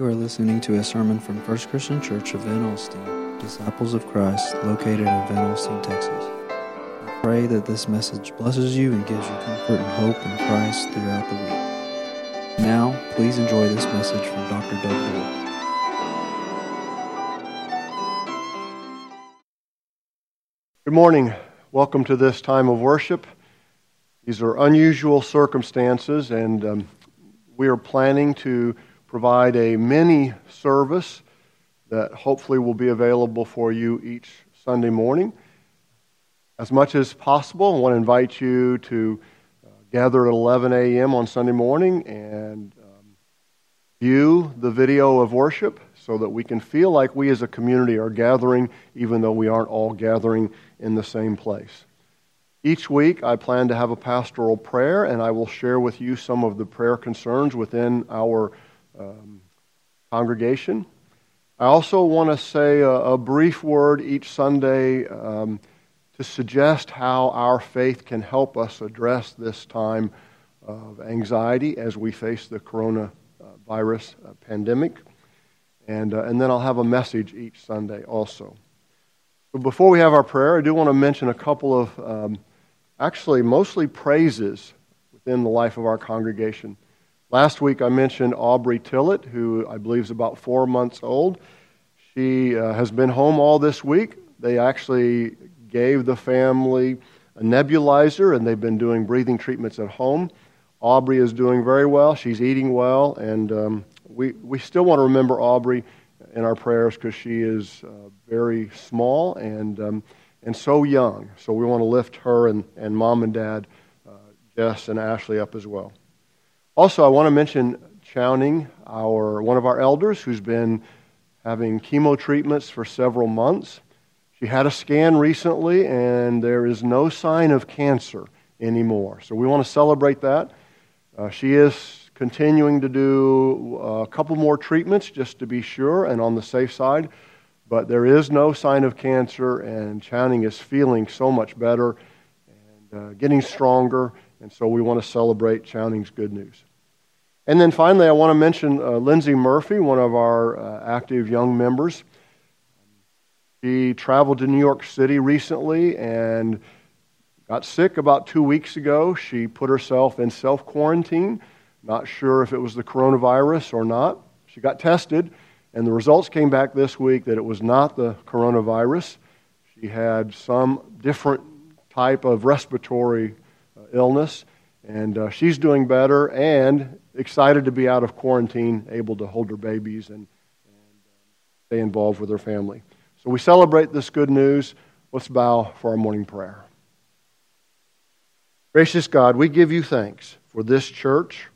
You are listening to a sermon from First Christian Church of Van Alstyne, Disciples of Christ, located in Van Alstyne, Texas. Pray that this message blesses you and gives you comfort and hope in Christ throughout the week. Now, please enjoy this message from Dr. Doug Dorr. Good morning. Welcome to this time of worship. These are unusual circumstances, and um, we are planning to provide a mini service that hopefully will be available for you each Sunday morning. As much as possible, I want to invite you to uh, gather at 11 a.m. on Sunday morning and um, view the video of worship so that we can feel like we as a community are gathering, even though we aren't all gathering in the same place. Each week, I plan to have a pastoral prayer, and I will share with you some of the prayer concerns within our um, congregation. I also want to say a, a, brief word each Sunday um, to suggest how our faith can help us address this time of anxiety as we face the coronavirus uh, pandemic. And, uh, and then I'll have a message each Sunday also. But before we have our prayer, I do want to mention a couple of um, actually mostly praises within the life of our congregation. Last week I mentioned Aubrey Tillett, who I believe is about four months old. She uh, has been home all this week. They actually gave the family a nebulizer, and they've been doing breathing treatments at home. Aubrey is doing very well. She's eating well, and um, we, we still want to remember Aubrey in our prayers because she is uh, very small and, um, and so young. So we want to lift her and, and mom and dad, uh, Jess and Ashley, up as well. Also, I want to mention Chowning, our, one of our elders who's been having chemo treatments for several months. She had a scan recently, and there is no sign of cancer anymore. So we want to celebrate that. Uh, she is continuing to do a couple more treatments just to be sure and on the safe side. But there is no sign of cancer, and Chowning is feeling so much better and uh, getting stronger. And so we want to celebrate Chowning's good news. And then finally, I want to mention uh, Lindsay Murphy, one of our uh, active young members. She traveled to New York City recently and got sick about two weeks ago. She put herself in self quarantine not sure if it was the coronavirus or not. She got tested, and the results came back this week that it was not the coronavirus. She had some different type of respiratory uh, illness, and uh, she's doing better and excited to be out of quarantine, able to hold her babies and, and uh, stay involved with her family. So we celebrate this good news. Let's bow for our morning prayer. Gracious God, we give you thanks for this church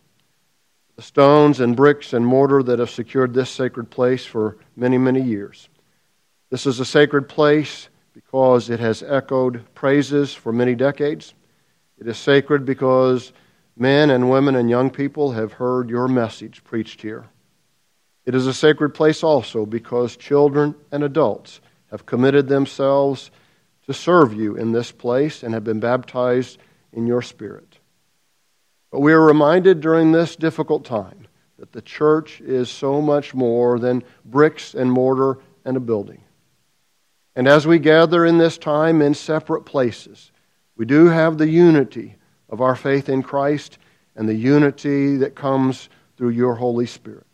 the stones and bricks and mortar that have secured this sacred place for many, many years. This is a sacred place because it has echoed praises for many decades. It is sacred because men and women and young people have heard your message preached here. It is a sacred place also because children and adults have committed themselves to serve you in this place and have been baptized in your spirit. But we are reminded during this difficult time that the church is so much more than bricks and mortar and a building. And as we gather in this time in separate places, we do have the unity of our faith in Christ and the unity that comes through your Holy Spirit.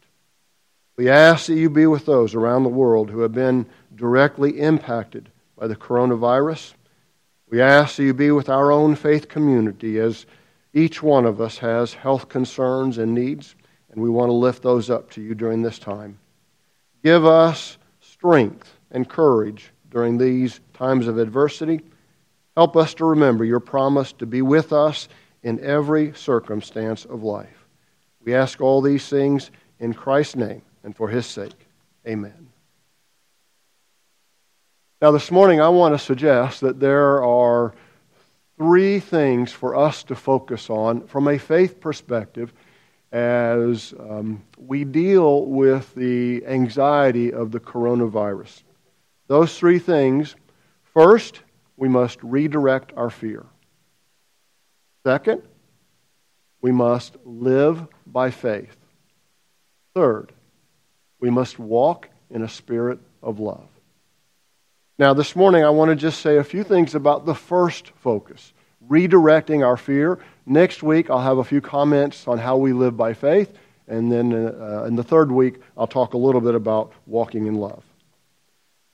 We ask that you be with those around the world who have been directly impacted by the coronavirus. We ask that you be with our own faith community as each one of us has health concerns and needs, and we want to lift those up to you during this time. Give us strength and courage during these times of adversity. Help us to remember your promise to be with us in every circumstance of life. We ask all these things in Christ's name and for his sake. Amen. Now, this morning, I want to suggest that there are three things for us to focus on from a faith perspective as um, we deal with the anxiety of the coronavirus. Those three things first, we must redirect our fear. Second, we must live by faith. Third, We must walk in a spirit of love. Now, this morning, I want to just say a few things about the first focus redirecting our fear. Next week, I'll have a few comments on how we live by faith. And then uh, in the third week, I'll talk a little bit about walking in love.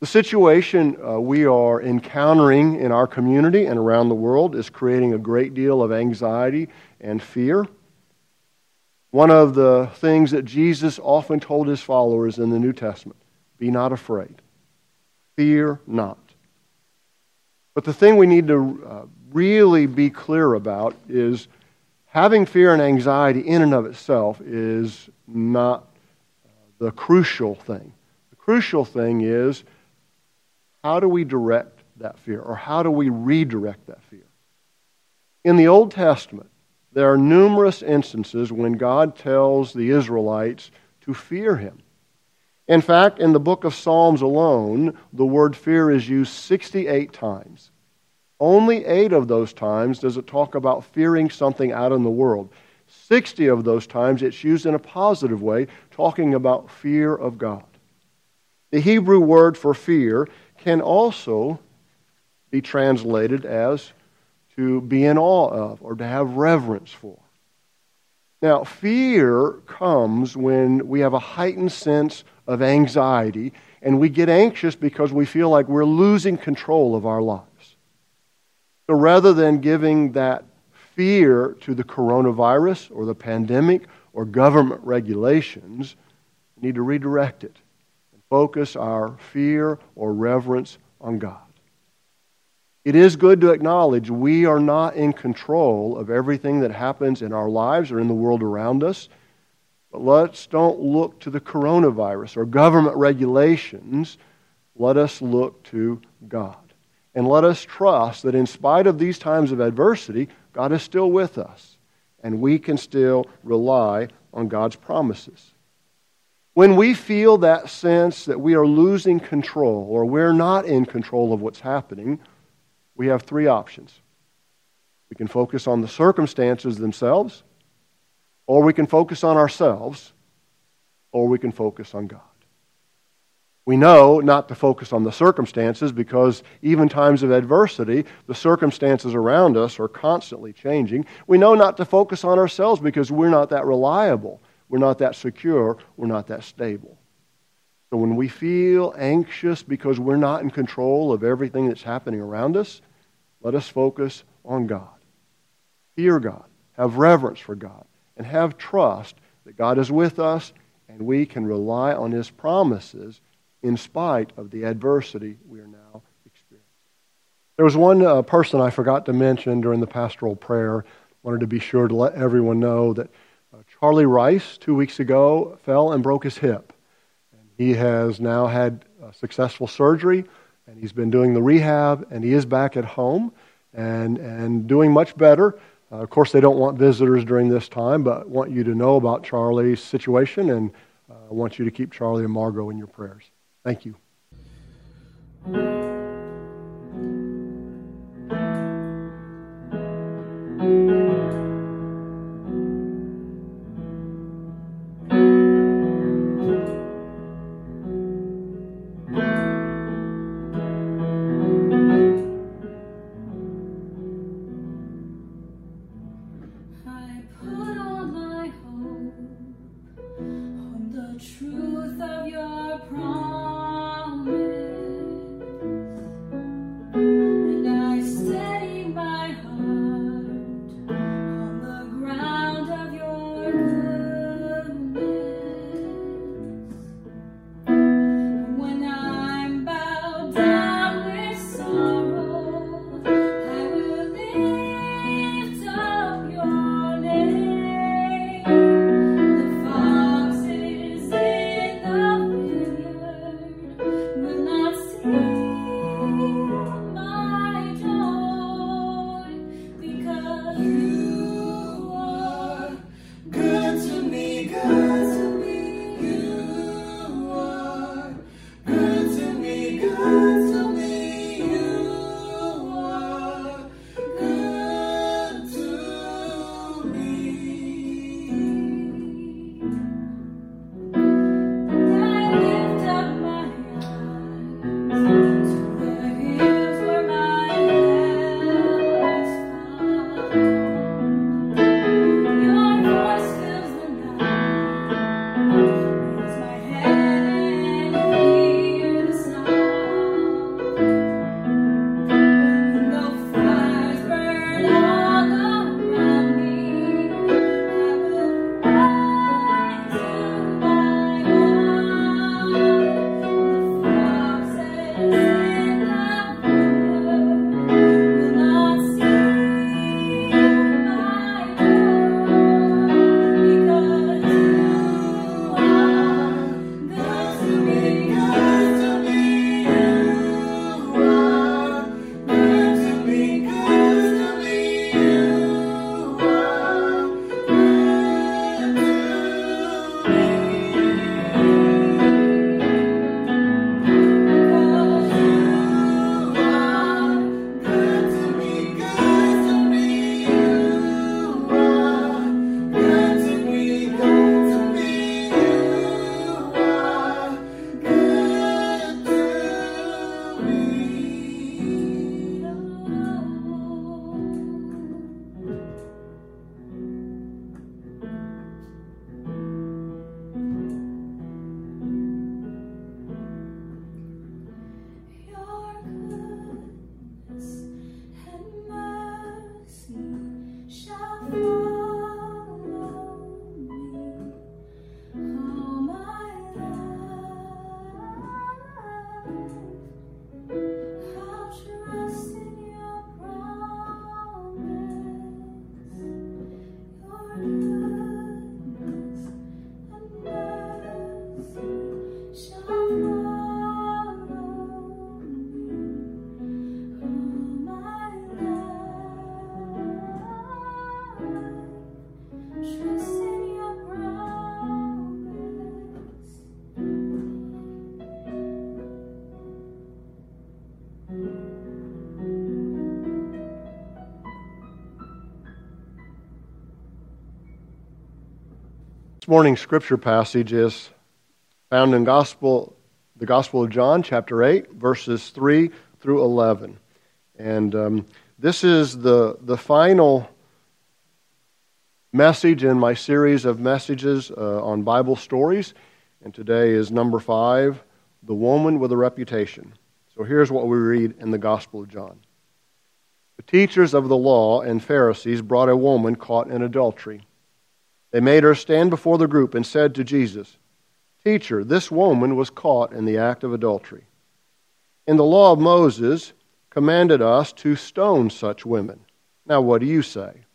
The situation uh, we are encountering in our community and around the world is creating a great deal of anxiety and fear. One of the things that Jesus often told his followers in the New Testament be not afraid. Fear not. But the thing we need to uh, really be clear about is having fear and anxiety in and of itself is not the crucial thing. The crucial thing is how do we direct that fear or how do we redirect that fear? In the Old Testament, there are numerous instances when God tells the Israelites to fear him. In fact, in the book of Psalms alone, the word fear is used 68 times. Only eight of those times does it talk about fearing something out in the world. 60 of those times it's used in a positive way, talking about fear of God. The Hebrew word for fear can also be translated as to be in awe of or to have reverence for. Now, fear comes when we have a heightened sense of anxiety, and we get anxious because we feel like we're losing control of our lives. So rather than giving that fear to the coronavirus or the pandemic or government regulations, we need to redirect it focus our fear or reverence on God. It is good to acknowledge we are not in control of everything that happens in our lives or in the world around us. But let's don't look to the coronavirus or government regulations. Let us look to God. And let us trust that in spite of these times of adversity, God is still with us. And we can still rely on God's promises. When we feel that sense that we are losing control or we're not in control of what's happening, we have three options. We can focus on the circumstances themselves, or we can focus on ourselves, or we can focus on God. We know not to focus on the circumstances because even times of adversity, the circumstances around us are constantly changing. We know not to focus on ourselves because we're not that reliable, we're not that secure, we're not that stable. So when we feel anxious because we're not in control of everything that's happening around us, let us focus on God. Fear God, have reverence for God, and have trust that God is with us and we can rely on His promises in spite of the adversity we are now experiencing. There was one uh, person I forgot to mention during the pastoral prayer. Wanted to be sure to let everyone know that Charlie Rice, two weeks ago, fell and broke his hip. He has now had successful surgery, and he's been doing the rehab, and he is back at home and, and doing much better. Uh, of course, they don't want visitors during this time, but want you to know about Charlie's situation and uh, want you to keep Charlie and Margot in your prayers. Thank you. you. This morning's scripture passage is found in Gospel, the Gospel of John, chapter 8, verses 3 through 11. And um, this is the, the final message in my series of messages uh, on Bible stories. And today is number five The Woman with a Reputation. So here's what we read in the Gospel of John. The teachers of the law and Pharisees brought a woman caught in adultery. They made her stand before the group and said to Jesus, Teacher, this woman was caught in the act of adultery. In the law of Moses commanded us to stone such women. Now, what do you say?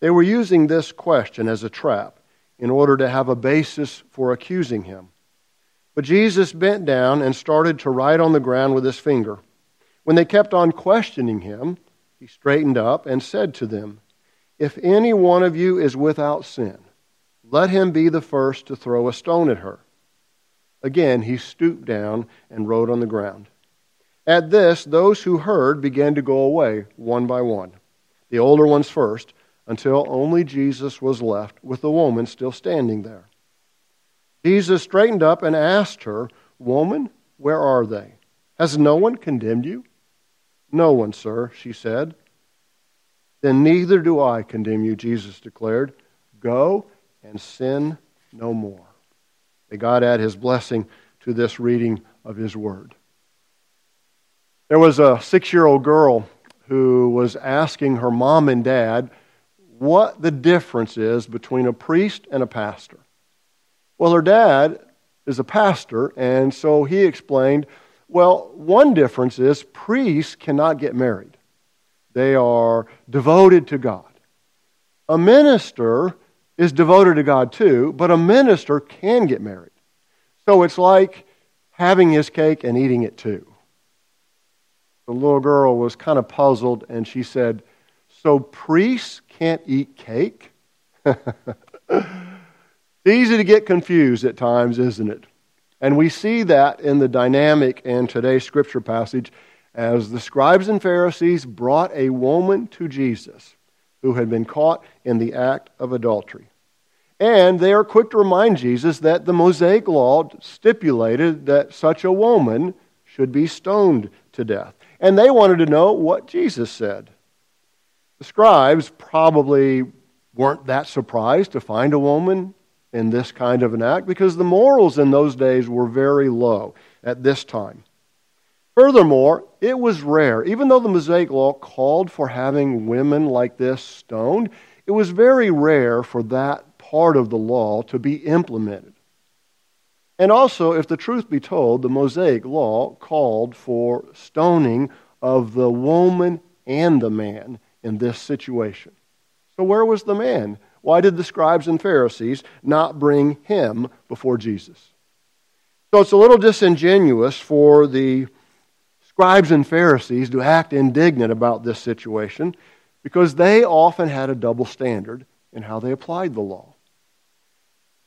They were using this question as a trap in order to have a basis for accusing him. But Jesus bent down and started to write on the ground with his finger. When they kept on questioning him, he straightened up and said to them, If any one of you is without sin, let him be the first to throw a stone at her. Again, he stooped down and wrote on the ground. At this, those who heard began to go away one by one, the older ones first until only Jesus was left with the woman still standing there. Jesus straightened up and asked her, Woman, where are they? Has no one condemned you? No one, sir, she said. Then neither do I condemn you, Jesus declared. Go and sin no more. May God add his blessing to this reading of his word. There was a six year old girl who was asking her mom and dad what the difference is between a priest and a pastor. Well, her dad is a pastor, and so he explained well, one difference is priests cannot get married, they are devoted to God. A minister is devoted to God too, but a minister can get married. So it's like having his cake and eating it too. The little girl was kind of puzzled, and she said, So priests can't eat cake? easy to get confused at times, isn't it? And we see that in the dynamic in today's scripture passage as the scribes and Pharisees brought a woman to Jesus who had been caught in the act of adultery. And they are quick to remind Jesus that the Mosaic law stipulated that such a woman should be stoned to death. And they wanted to know what Jesus said. The scribes probably weren't that surprised to find a woman in this kind of an act because the morals in those days were very low at this time. Furthermore, it was rare. Even though the Mosaic Law called for having women like this stoned, it was very rare for that part of the law to be implemented. And also, if the truth be told, the Mosaic Law called for stoning of the woman and the man in this situation. So, where was the man? Why did the scribes and Pharisees not bring him before Jesus? So, it's a little disingenuous for the scribes and Pharisees to act indignant about this situation because they often had a double standard in how they applied the law.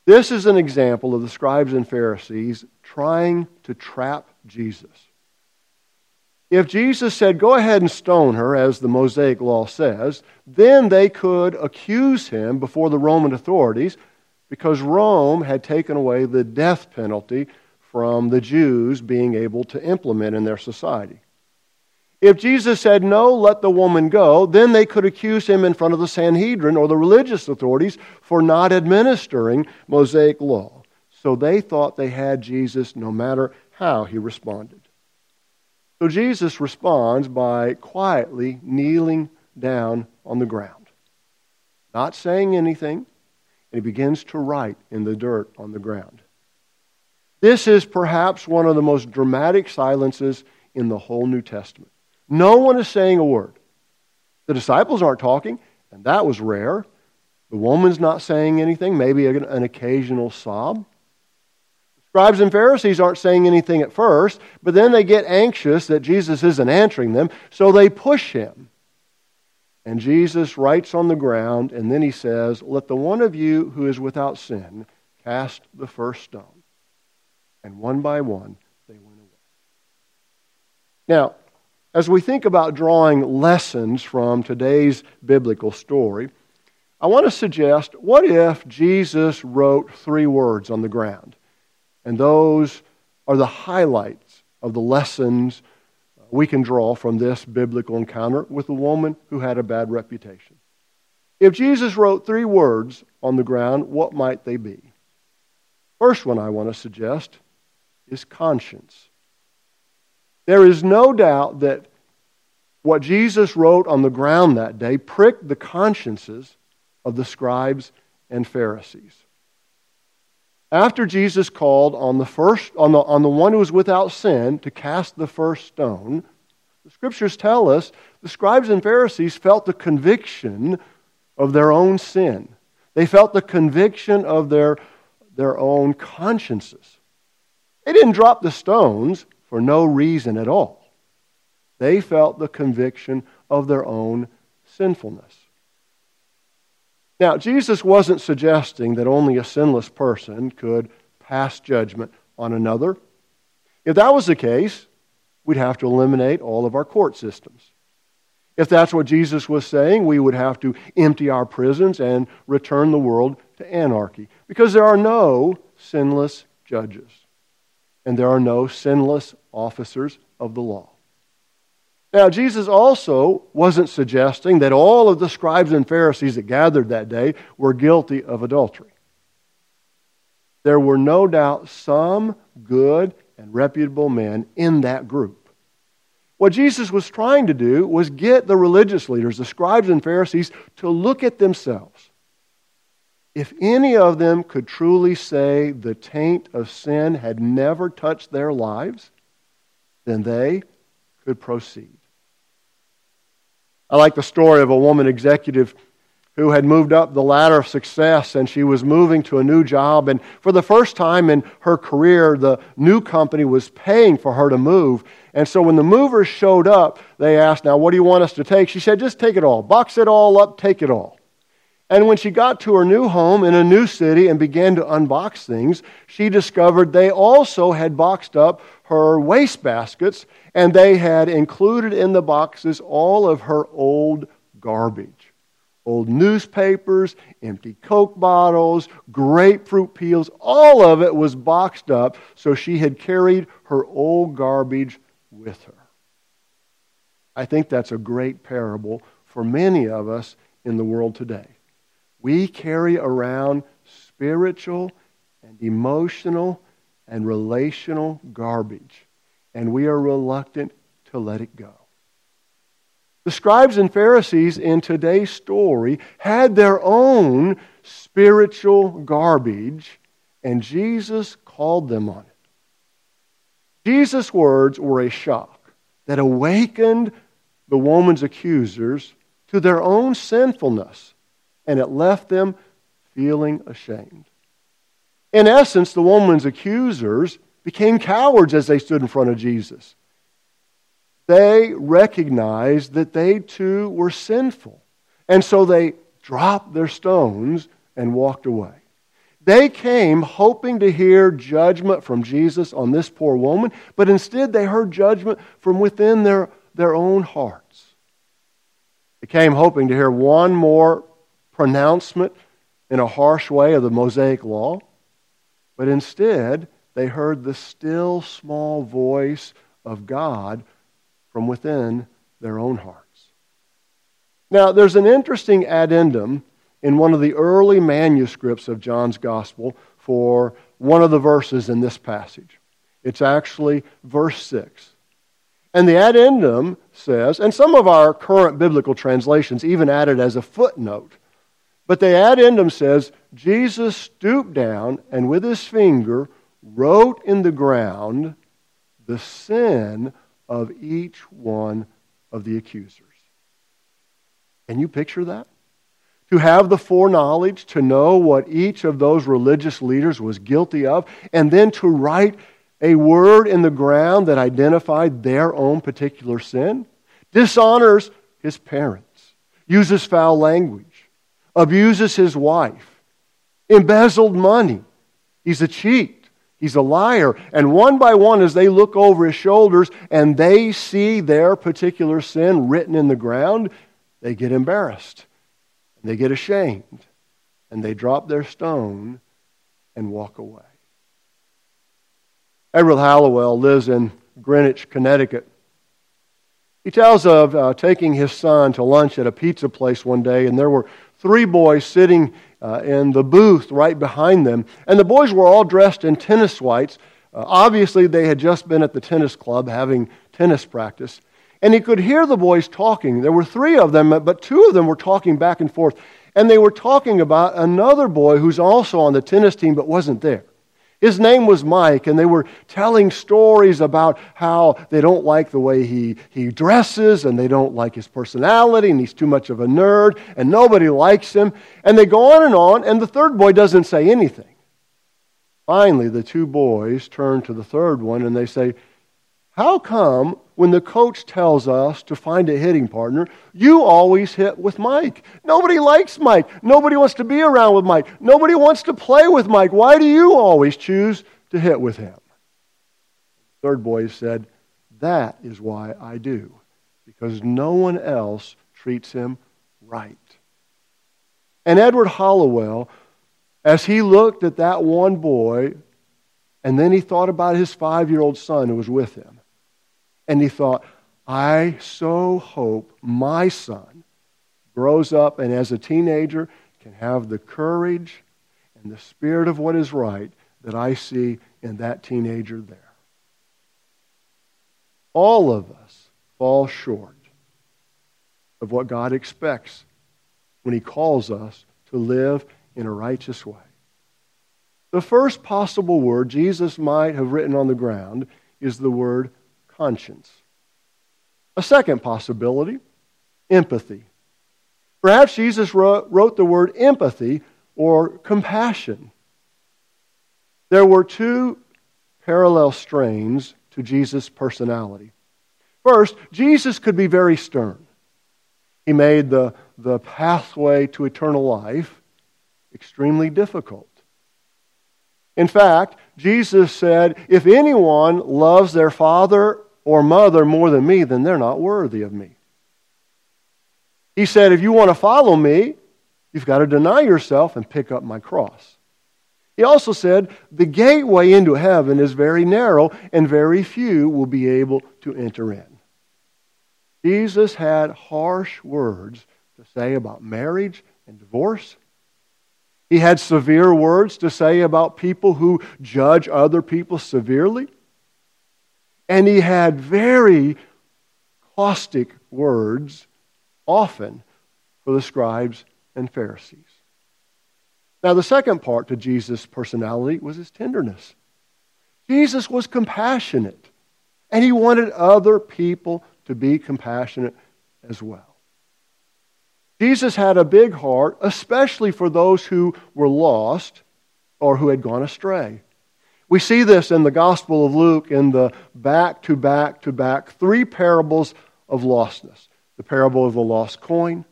This is an example of the scribes and Pharisees trying to trap Jesus. If Jesus said, Go ahead and stone her, as the Mosaic law says, then they could accuse him before the Roman authorities because Rome had taken away the death penalty from the Jews being able to implement in their society. If Jesus said, No, let the woman go, then they could accuse him in front of the Sanhedrin or the religious authorities for not administering Mosaic law. So they thought they had Jesus no matter how he responded. So Jesus responds by quietly kneeling down on the ground, not saying anything, and he begins to write in the dirt on the ground. This is perhaps one of the most dramatic silences in the whole New Testament. No one is saying a word. The disciples aren't talking, and that was rare. The woman's not saying anything, maybe an, occasional sob. The Scribes and Pharisees aren't saying anything at first, but then they get anxious that Jesus isn't answering them, so they push him. And Jesus writes on the ground, and then he says, Let the one of you who is without sin cast the first stone. And one by one, they went away. Now, as we think about drawing lessons from today's biblical story, I want to suggest what if Jesus wrote three words on the ground? And those are the highlights of the lessons we can draw from this biblical encounter with a woman who had a bad reputation. If Jesus wrote three words on the ground, what might they be? First one I want to suggest is conscience. There is no doubt that what Jesus wrote on the ground that day pricked the consciences of the scribes and Pharisees. After Jesus called on the first on the, on the one who was without sin to cast the first stone, the scriptures tell us the scribes and Pharisees felt the conviction of their own sin. They felt the conviction of their, their own consciences. They didn't drop the stones for no reason at all. They felt the conviction of their own sinfulness. Now, Jesus wasn't suggesting that only a sinless person could pass judgment on another. If that was the case, we'd have to eliminate all of our court systems. If that's what Jesus was saying, we would have to empty our prisons and return the world to anarchy. Because there are no sinless judges, and there are no sinless officers of the law. Now, Jesus also wasn't suggesting that all of the scribes and Pharisees that gathered that day were guilty of adultery. There were no doubt some good and reputable men in that group. What Jesus was trying to do was get the religious leaders, the scribes and Pharisees, to look at themselves. If any of them could truly say the taint of sin had never touched their lives, then they could proceed. I like the story of a woman executive who had moved up the ladder of success and she was moving to a new job. And for the first time in her career, the new company was paying for her to move. And so when the movers showed up, they asked, Now, what do you want us to take? She said, Just take it all. Box it all up, take it all. And when she got to her new home in a new city and began to unbox things, she discovered they also had boxed up her waste baskets and they had included in the boxes all of her old garbage old newspapers, empty Coke bottles, grapefruit peels, all of it was boxed up, so she had carried her old garbage with her. I think that's a great parable for many of us in the world today. We carry around spiritual and emotional and relational garbage and we are reluctant to let it go. The scribes and Pharisees in today's story had their own spiritual garbage, and Jesus called them on it. Jesus' words were a shock that awakened the woman's accusers to their own sinfulness, and it left them feeling ashamed. In essence, the woman's accusers became cowards as they stood in front of Jesus. They recognized that they too were sinful. And so they dropped their stones and walked away. They came hoping to hear judgment from Jesus on this poor woman, but instead they heard judgment from within their, their own hearts. They came hoping to hear one more pronouncement in a harsh way of the Mosaic law, but instead they heard the still small voice of God from within their own hearts. Now, there's an interesting addendum in one of the early manuscripts of John's Gospel for one of the verses in this passage. It's actually verse 6. And the addendum says, and some of our current biblical translations even add it as a footnote, but the addendum says, Jesus stooped down and with his finger wrote in the ground the sin of each one of the accusers. Can you picture that? To have the foreknowledge, to know what each of those religious leaders was guilty of, and then to write a word in the ground that identified their own particular sin, dishonors his parents, uses foul language, abuses his wife, embezzled money. He's a cheat. He's a liar. And one by one, as they look over his shoulders and they see their particular sin written in the ground, they get embarrassed. they get ashamed and they drop their stone and walk away. Edward Hallowell lives in Greenwich, Connecticut. He tells of uh, taking his son to lunch at a pizza place one day, and there were three boys sitting uh, in the booth right behind them. And the boys were all dressed in tennis whites. Uh, obviously, they had just been at the tennis club having tennis practice. And he could hear the boys talking. There were three of them, but two of them were talking back and forth. And they were talking about another boy who's also on the tennis team but wasn't there. His name was Mike, and they were telling stories about how they don't like the way he, he dresses, and they don't like his personality, and he's too much of a nerd, and nobody likes him. And they go on and on, and the third boy doesn't say anything. Finally, the two boys turn to the third one, and they say, How come when the coach tells us to find a hitting partner, you always hit with Mike. Nobody likes Mike. Nobody wants to be around with Mike. Nobody wants to play with Mike. Why do you always choose to hit with him? Third boy said, That is why I do, because no one else treats him right. And Edward Hallowell, as he looked at that one boy, and then he thought about his five year old son who was with him, and he thought, I so hope my son grows up and as a teenager can have the courage and the spirit of what is right that I see in that teenager there. All of us fall short of what God expects when He calls us to live in a righteous way. The first possible word Jesus might have written on the ground is the word conscience. A second possibility, empathy. Perhaps Jesus wrote, the word empathy or compassion. There were two parallel strains to Jesus' personality. First, Jesus could be very stern. He made the, the pathway to eternal life extremely difficult. In fact, Jesus said, If anyone loves their father or mother more than me, then they're not worthy of me. He said, If you want to follow me, you've got to deny yourself and pick up my cross. He also said, The gateway into heaven is very narrow, and very few will be able to enter in. Jesus had harsh words to say about marriage and divorce. He had severe words to say about people who judge other people severely. And he had very caustic words often for the scribes and Pharisees. Now, the second part to Jesus' personality was his tenderness. Jesus was compassionate, and he wanted other people to be compassionate as well. Jesus had a big heart, especially for those who were lost or who had gone astray. We see this in the Gospel of Luke in the back to back to back three parables of lostness the parable of the lost coin,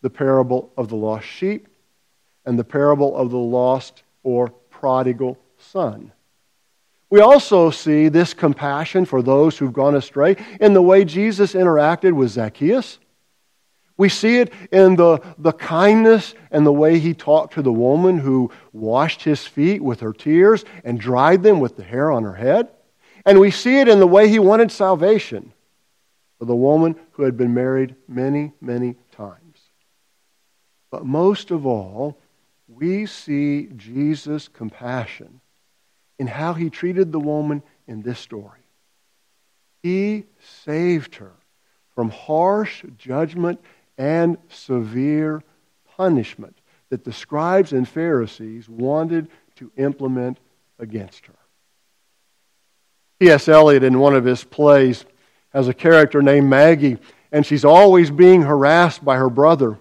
the parable of the lost sheep, and the parable of the lost or prodigal son. We also see this compassion for those who've gone astray in the way Jesus interacted with Zacchaeus we see it in the, the kindness and the way he talked to the woman who washed his feet with her tears and dried them with the hair on her head. And we see it in the way he wanted salvation for the woman who had been married many, many times. But most of all, we see Jesus' compassion in how he treated the woman in this story. He saved her from harsh judgment and severe punishment that the scribes and Pharisees wanted to implement against her. T.S. Eliot, in one of his plays, has a character named Maggie, and she's always being harassed by her brother.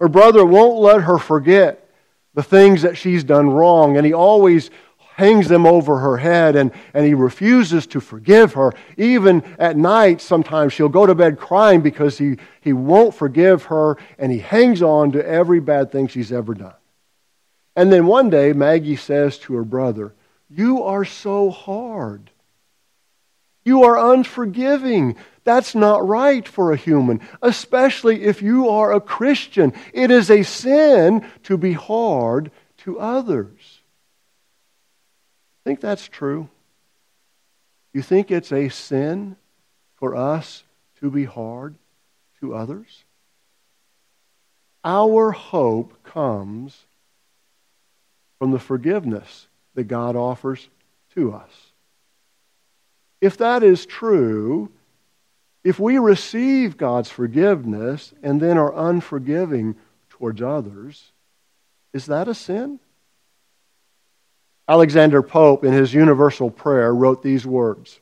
Her brother won't let her forget the things that she's done wrong, and he always hangs them over her head and, and he refuses to forgive her. Even at night, sometimes she'll go to bed crying because he, he won't forgive her and he hangs on to every bad thing she's ever done. And then one day, Maggie says to her brother, You are so hard. You are unforgiving. That's not right for a human, especially if you are a Christian. It is a sin to be hard to others. Think that's true? You think it's a sin for us to be hard to others? Our hope comes from the forgiveness that God offers to us. If that is true, if we receive God's forgiveness and then are unforgiving towards others, is that a sin? Alexander Pope, in his universal prayer, wrote these words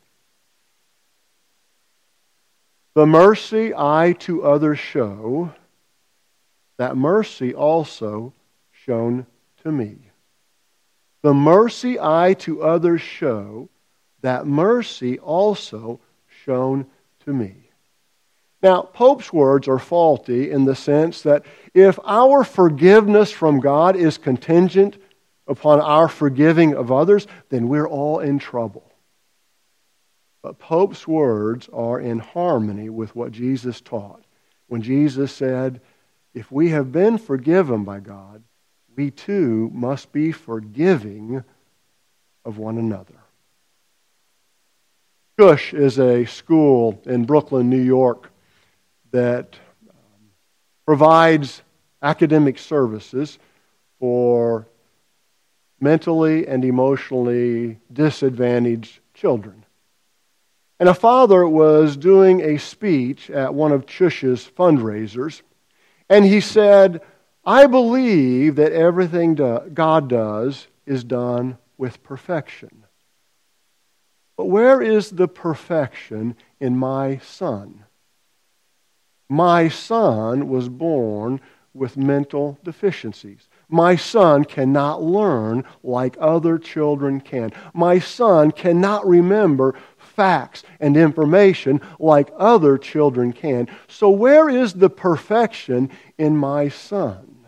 The mercy I to others show, that mercy also shown to me. The mercy I to others show, that mercy also shown to me. Now, Pope's words are faulty in the sense that if our forgiveness from God is contingent upon our forgiving of others, then we're all in trouble. But Pope's words are in harmony with what Jesus taught when Jesus said, If we have been forgiven by God, we too must be forgiving of one another. Chush is a school in Brooklyn, New York, that um, provides academic services for mentally and emotionally disadvantaged children. And a father was doing a speech at one of Chush's fundraisers, and he said, I believe that everything God does is done with perfection. But where is the perfection in my son? My son was born with mental deficiencies. My son cannot learn like other children can. My son cannot remember facts and information like other children can. So, where is the perfection in my son?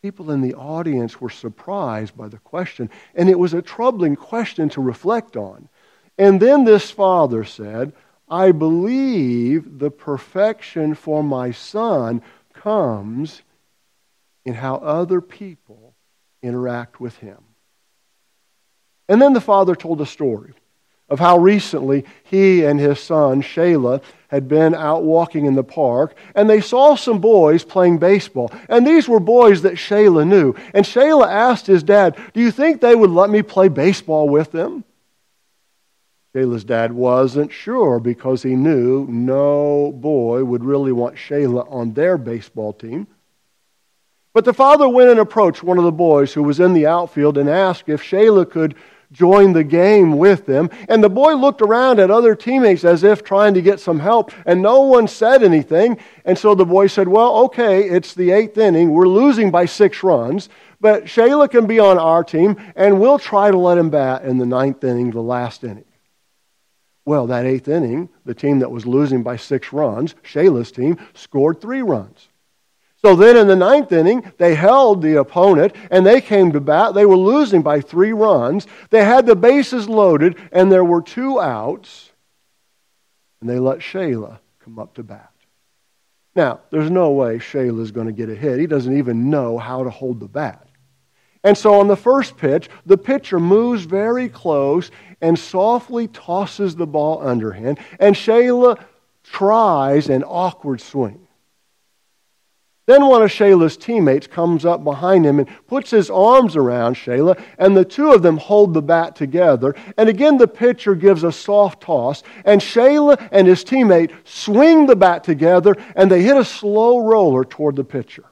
People in the audience were surprised by the question, and it was a troubling question to reflect on. And then this father said, I believe the perfection for my son comes in how other people interact with him. And then the father told a story of how recently he and his son, Shayla, had been out walking in the park, and they saw some boys playing baseball. And these were boys that Shayla knew. And Shayla asked his dad, Do you think they would let me play baseball with them? Shayla's dad wasn't sure because he knew no boy would really want Shayla on their baseball team. But the father went and approached one of the boys who was in the outfield and asked if Shaya could join the game with them. And the boy looked around at other teammates as if trying to get some help, and no one said anything. And so the boy said, Well, okay, it's the eighth inning. We're losing by six runs, but Shaya can be on our team, and we'll try to let him bat in the ninth inning, the last inning. Well, that eighth inning, the team that was losing by six runs, Shaya's team, scored three runs. So then in the ninth inning, they held the opponent and they came to bat. They were losing by three runs. They had the bases loaded and there were two outs. And they let Shaya come up to bat. Now, there's no way Shaya's going to get a hit. He doesn't even know how to hold the bat. And so on the first pitch, the pitcher moves very close and softly tosses the ball underhand. And Shaya tries an awkward swing. Then one of Shaya's teammates comes up behind him and puts his arms around Shaya, and the two of them hold the bat together. And again, the pitcher gives a soft toss, and Shaya and his teammate swing the bat together, and they hit a slow roller toward the pitcher.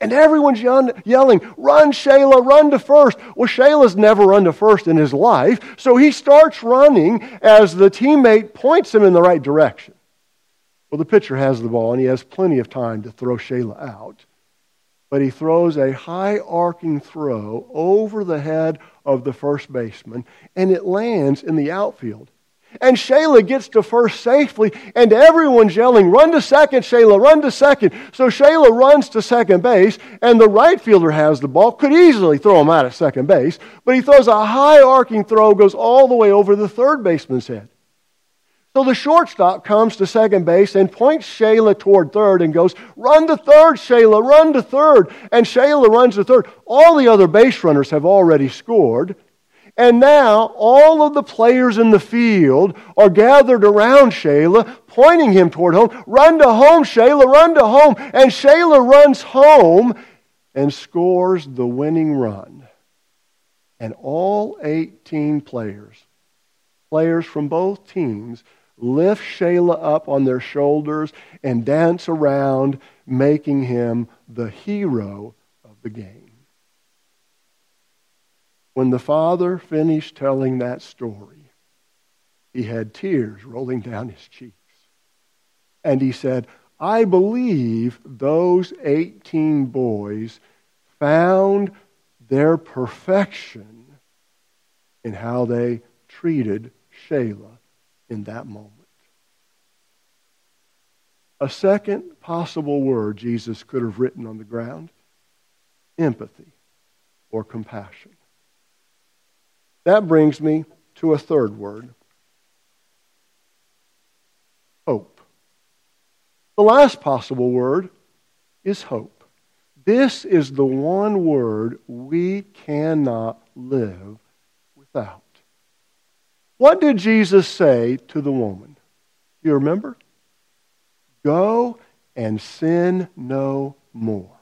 And everyone's yelling, Run, Shaya, run to first. Well, Shaya's never run to first in his life, so he starts running as the teammate points him in the right direction. Well, the pitcher has the ball, and he has plenty of time to throw Shaya out. But he throws a high arcing throw over the head of the first baseman, and it lands in the outfield. And Shaya gets to first safely, and everyone's yelling, Run to second, Shaya, run to second. So Shaya runs to second base, and the right fielder has the ball, could easily throw him out at second base, but he throws a high arcing throw, goes all the way over the third baseman's head. So the shortstop comes to second base and points Shaya toward third and goes, Run to third, Shaya, run to third. And Shaya runs to third. All the other base runners have already scored. And now all of the players in the field are gathered around Shaya, pointing him toward home. Run to home, Shaya, run to home. And Shaya runs home and scores the winning run. And all 18 players, players from both teams, lift Shaya up on their shoulders and dance around, making him the hero of the game. When the father finished telling that story, he had tears rolling down his cheeks. And he said, I believe those 18 boys found their perfection in how they treated Shaya in that moment. A second possible word Jesus could have written on the ground empathy or compassion. That brings me to a third word hope. The last possible word is hope. This is the one word we cannot live without. What did Jesus say to the woman? You remember? Go and sin no more.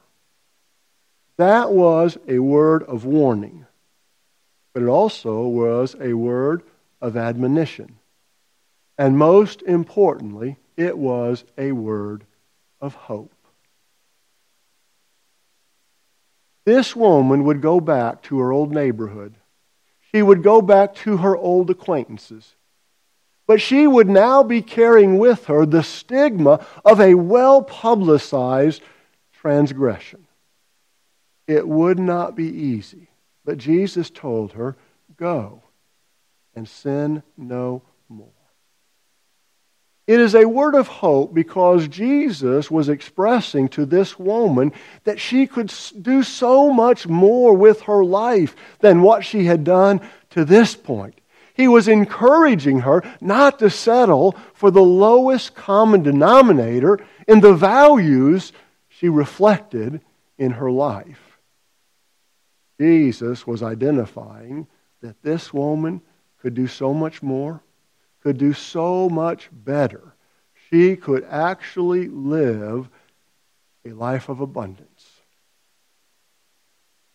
That was a word of warning but it also was a word of admonition. And most importantly, it was a word of hope. This woman would go back to her old neighborhood. She would go back to her old acquaintances. But she would now be carrying with her the stigma of a well publicized transgression. It would not be easy. But Jesus told her, Go and sin no more. It is a word of hope because Jesus was expressing to this woman that she could do so much more with her life than what she had done to this point. He was encouraging her not to settle for the lowest common denominator in the values she reflected in her life. Jesus was identifying that this woman could do so much more, could do so much better. She could actually live a life of abundance.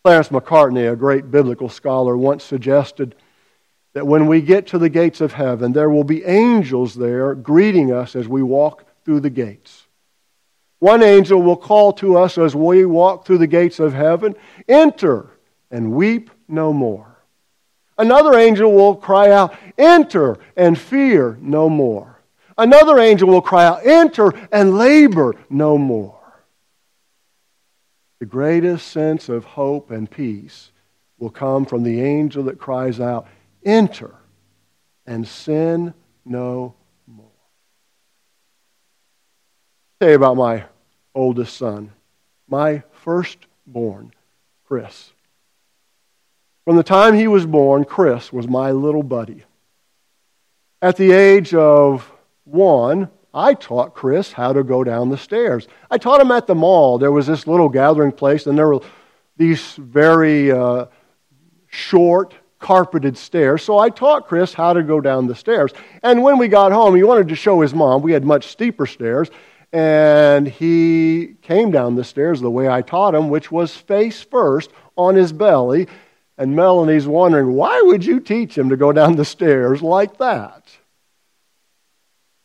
Clarence Macartney, a great biblical scholar, once suggested that when we get to the gates of heaven, there will be angels there greeting us as we walk through the gates. One angel will call to us as we walk through the gates of heaven Enter and weep no more. Another angel will cry out, Enter and fear no more. Another angel will cry out, Enter and labor no more. The greatest sense of hope and peace will come from the angel that cries out, Enter and sin no more. I'll tell you about my oldest son, my firstborn, Chris. From the time he was born, Chris was my little buddy. At the age of one, I taught Chris how to go down the stairs. I taught him at the mall. There was this little gathering place, and there were these very uh, short, carpeted stairs. So I taught Chris how to go down the stairs. And when we got home, he wanted to show his mom. We had much steeper stairs. And he came down the stairs the way I taught him, which was face first on his belly and Melanie's wondering, why would you teach him to go down the stairs like that?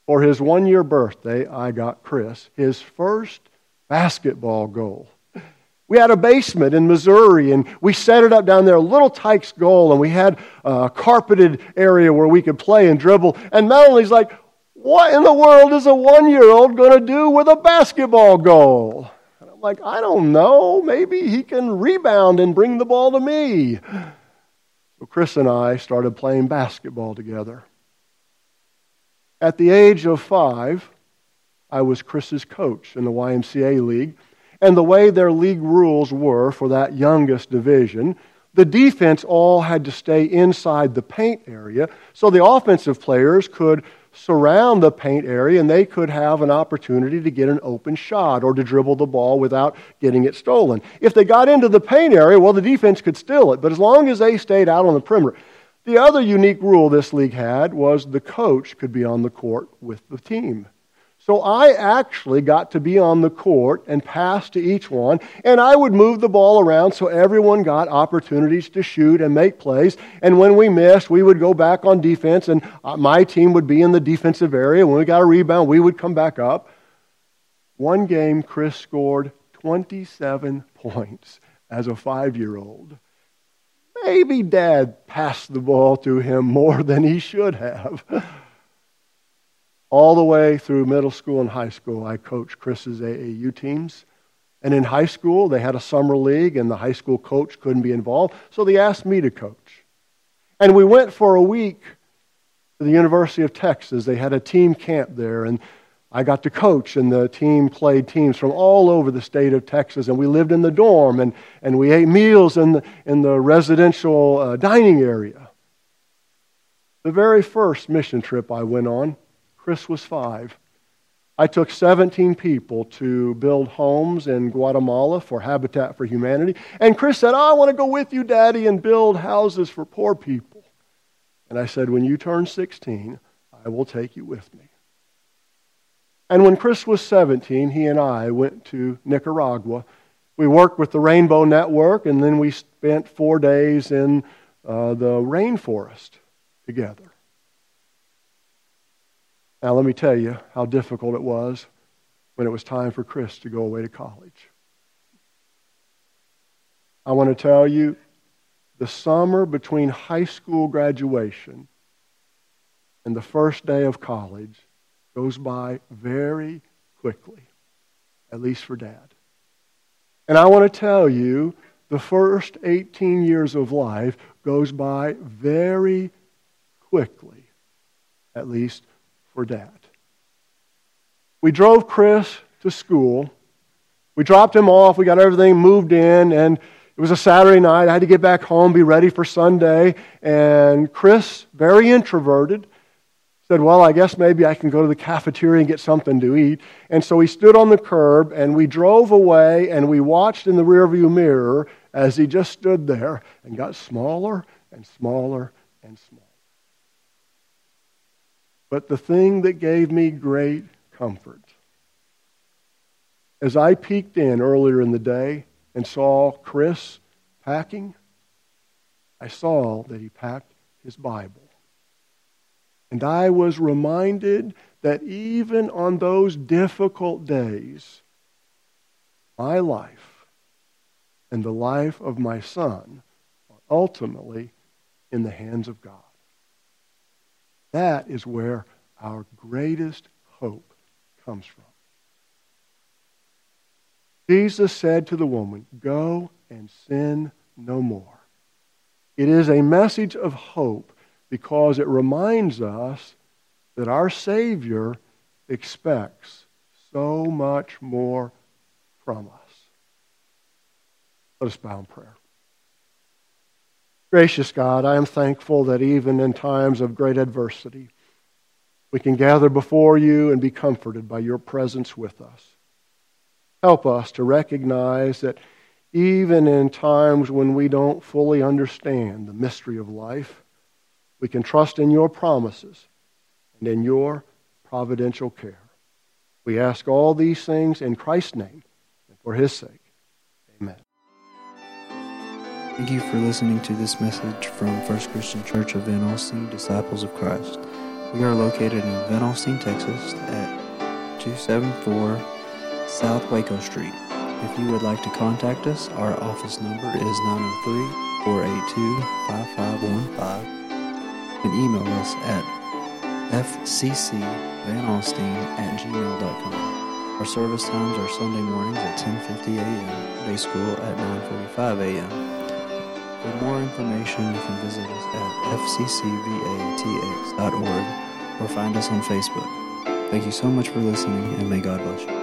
For his one year birthday, I got Chris his first basketball goal. We had a basement in Missouri, and we set it up down there, a Little Tikes goal, and we had a carpeted area where we could play and dribble. And Melanie's like, What in the world is a one year old going to do with a basketball goal? Like, I don't know. Maybe he can rebound and bring the ball to me. So Chris and I started playing basketball together. At the age of five, I was Chris's coach in the YMCA League. And the way their league rules were for that youngest division, the defense all had to stay inside the paint area so the offensive players could surround the paint area and they could have an opportunity to get an open shot or to dribble the ball without getting it stolen. If they got into the paint area, well, the defense could steal it, but as long as they stayed out on the perimeter. The other unique rule this league had was the coach could be on the court with the team. So I actually got to be on the court and pass to each one, and I would move the ball around so everyone got opportunities to shoot and make plays. And when we missed, we would go back on defense, and uh, my team would be in the defensive area. When we got a rebound, we would come back up. One game, Chris scored 27 points as a five year old. Maybe dad passed the ball to him more than he should have. All the way through middle school and high school, I coached Chris's AAU teams. And in high school, they had a summer league, and the high school coach couldn't be involved, so they asked me to coach. And we went for a week to the University of Texas. They had a team camp there, and I got to coach, and the team played teams from all over the state of Texas. And we lived in the dorm, and, and we ate meals in the, in the residential uh, dining area. The very first mission trip I went on, Chris was five. I took 17 people to build homes in Guatemala for Habitat for Humanity. And Chris said, oh, I want to go with you, Daddy, and build houses for poor people. And I said, When you turn 16, I will take you with me. And when Chris was 17, he and I went to Nicaragua. We worked with the Rainbow Network, and then we spent four days in uh, the rainforest together. Now, let me tell you how difficult it was when it was time for Chris to go away to college. I want to tell you the summer between high school graduation and the first day of college goes by very quickly, at least for dad. And I want to tell you the first 18 years of life goes by very quickly, at least dad. We drove Chris to school. We dropped him off. We got everything moved in, and it was a Saturday night. I had to get back home, be ready for Sunday. And Chris, very introverted, said, Well, I guess maybe I can go to the cafeteria and get something to eat. And so he stood on the curb, and we drove away, and we watched in the rearview mirror as he just stood there and got smaller and smaller and smaller. But the thing that gave me great comfort, as I peeked in earlier in the day and saw Chris packing, I saw that he packed his Bible. And I was reminded that even on those difficult days, my life and the life of my son are ultimately in the hands of God. That is where our greatest hope comes from. Jesus said to the woman, Go and sin no more. It is a message of hope because it reminds us that our Savior expects so much more from us. Let us bow in prayer. Gracious God, I am thankful that even in times of great adversity, we can gather before you and be comforted by your presence with us. Help us to recognize that even in times when we don't fully understand the mystery of life, we can trust in your promises and in your providential care. We ask all these things in Christ's name and for his sake. Thank you for listening to this message from First Christian Church of Van Alstyne, Disciples of Christ. We are located in Van Alstyne, Texas at 274 South Waco Street. If you would like to contact us, our office number is 903-482-5515 and email us at fccvanalstyne at gmail.com. Our service times are Sunday mornings at 10.50 a.m., day school at 9.45 a.m. For more information, you can visit us at fccvatx.org or find us on Facebook. Thank you so much for listening, and may God bless you.